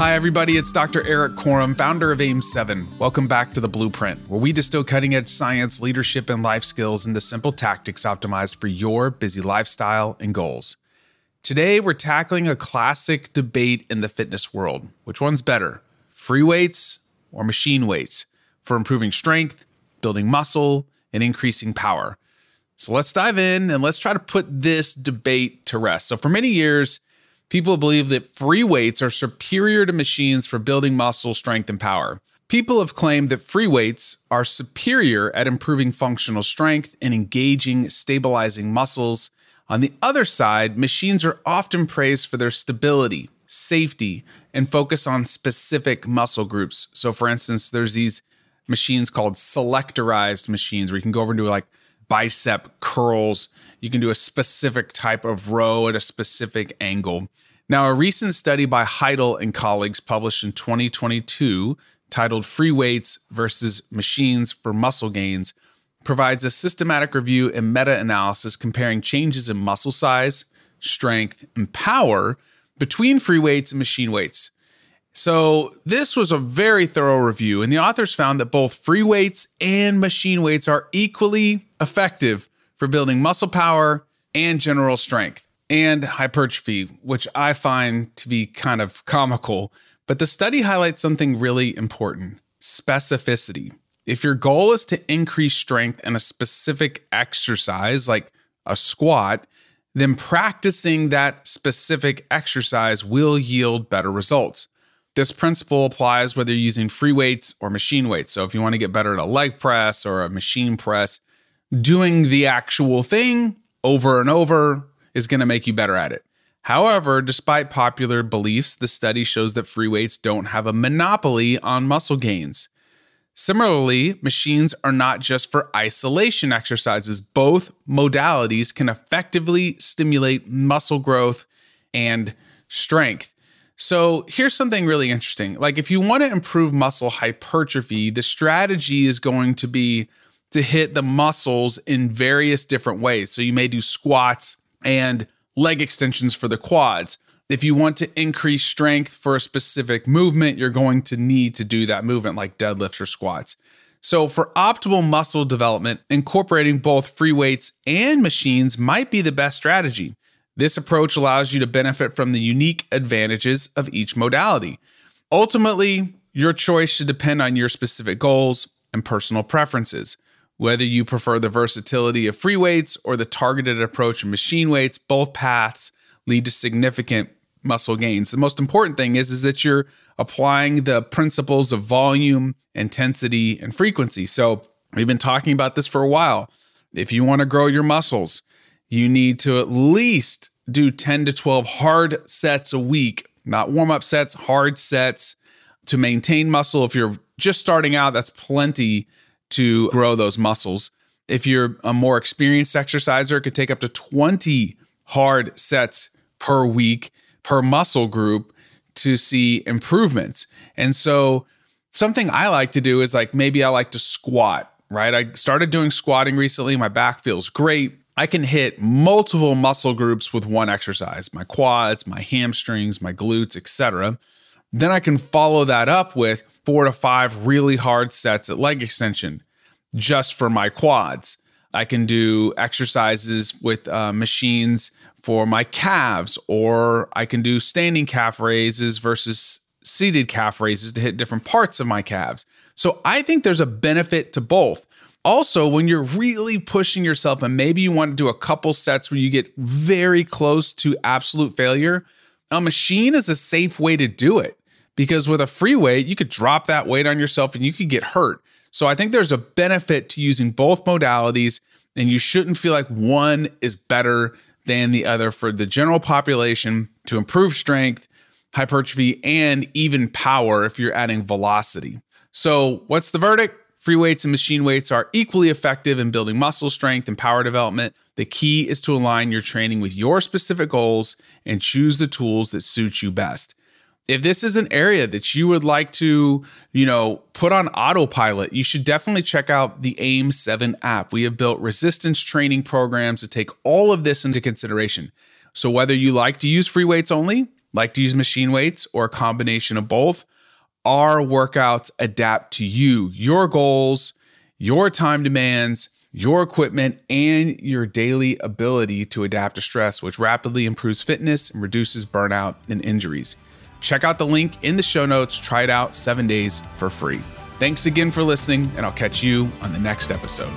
Hi, everybody. It's Dr. Erik Korem, founder of AIM7. Welcome back to The Blueprint, where we distill cutting edge science, leadership, and life skills into simple tactics optimized for your busy lifestyle and goals. Today, we're tackling a classic debate in the fitness world. Which one's better, free weights or machine weights, for improving strength, building muscle, and increasing power? So let's dive in and let's try to put this debate to rest. So, for many years, People believe that free weights are superior to machines for building muscle strength and power. People have claimed that free weights are superior at improving functional strength and engaging, stabilizing muscles. On the other side, machines are often praised for their stability, safety, and focus on specific muscle groups. So, for instance, there's these machines called selectorized machines where you can go over and do like bicep curls. You can do a specific type of row at a specific angle. Now, a recent study by Heidel and colleagues published in 2022 titled Free Weights versus Machines for Muscle Gains provides a systematic review and meta analysis comparing changes in muscle size, strength, and power between free weights and machine weights. So, this was a very thorough review, and the authors found that both free weights and machine weights are equally effective for building muscle power and general strength and hypertrophy, which I find to be kind of comical. But the study highlights something really important specificity. If your goal is to increase strength in a specific exercise, like a squat, then practicing that specific exercise will yield better results. This principle applies whether you're using free weights or machine weights. So, if you want to get better at a leg press or a machine press, doing the actual thing over and over is going to make you better at it. However, despite popular beliefs, the study shows that free weights don't have a monopoly on muscle gains. Similarly, machines are not just for isolation exercises. Both modalities can effectively stimulate muscle growth and strength. So, here's something really interesting. Like, if you want to improve muscle hypertrophy, the strategy is going to be to hit the muscles in various different ways. So, you may do squats, and leg extensions for the quads. If you want to increase strength for a specific movement, you're going to need to do that movement like deadlifts or squats. So, for optimal muscle development, incorporating both free weights and machines might be the best strategy. This approach allows you to benefit from the unique advantages of each modality. Ultimately, your choice should depend on your specific goals and personal preferences. Whether you prefer the versatility of free weights or the targeted approach of machine weights, both paths lead to significant muscle gains. The most important thing is, is that you're applying the principles of volume, intensity, and frequency. So we've been talking about this for a while. If you want to grow your muscles, you need to at least do 10 to 12 hard sets a week, not warm up sets, hard sets to maintain muscle. If you're just starting out, that's plenty to grow those muscles. If you're a more experienced exerciser, it could take up to 20 hard sets per week per muscle group to see improvements. And so, something I like to do is like maybe I like to squat, right? I started doing squatting recently. My back feels great. I can hit multiple muscle groups with one exercise my quads, my hamstrings, my glutes, etc. Then I can follow that up with four to five really hard sets at leg extension just for my quads. I can do exercises with uh, machines for my calves, or I can do standing calf raises versus seated calf raises to hit different parts of my calves. So I think there's a benefit to both. Also, when you're really pushing yourself and maybe you want to do a couple sets where you get very close to absolute failure, a machine is a safe way to do it because with a free weight, you could drop that weight on yourself and you could get hurt. So I think there's a benefit to using both modalities, and you shouldn't feel like one is better than the other for the general population to improve strength, hypertrophy, and even power if you're adding velocity. So, what's the verdict? Free weights and machine weights are equally effective in building muscle strength and power development. The key is to align your training with your specific goals and choose the tools that suit you best if this is an area that you would like to, you know, put on autopilot, you should definitely check out the AIM 7 app. We have built resistance training programs to take all of this into consideration. So whether you like to use free weights only Like to use machine weights or a combination of both? Our workouts adapt to you, your goals, your time demands, your equipment, and your daily ability to adapt to stress, which rapidly improves fitness and reduces burnout and injuries. Check out the link in the show notes. Try it out seven days for free. Thanks again for listening, and I'll catch you on the next episode.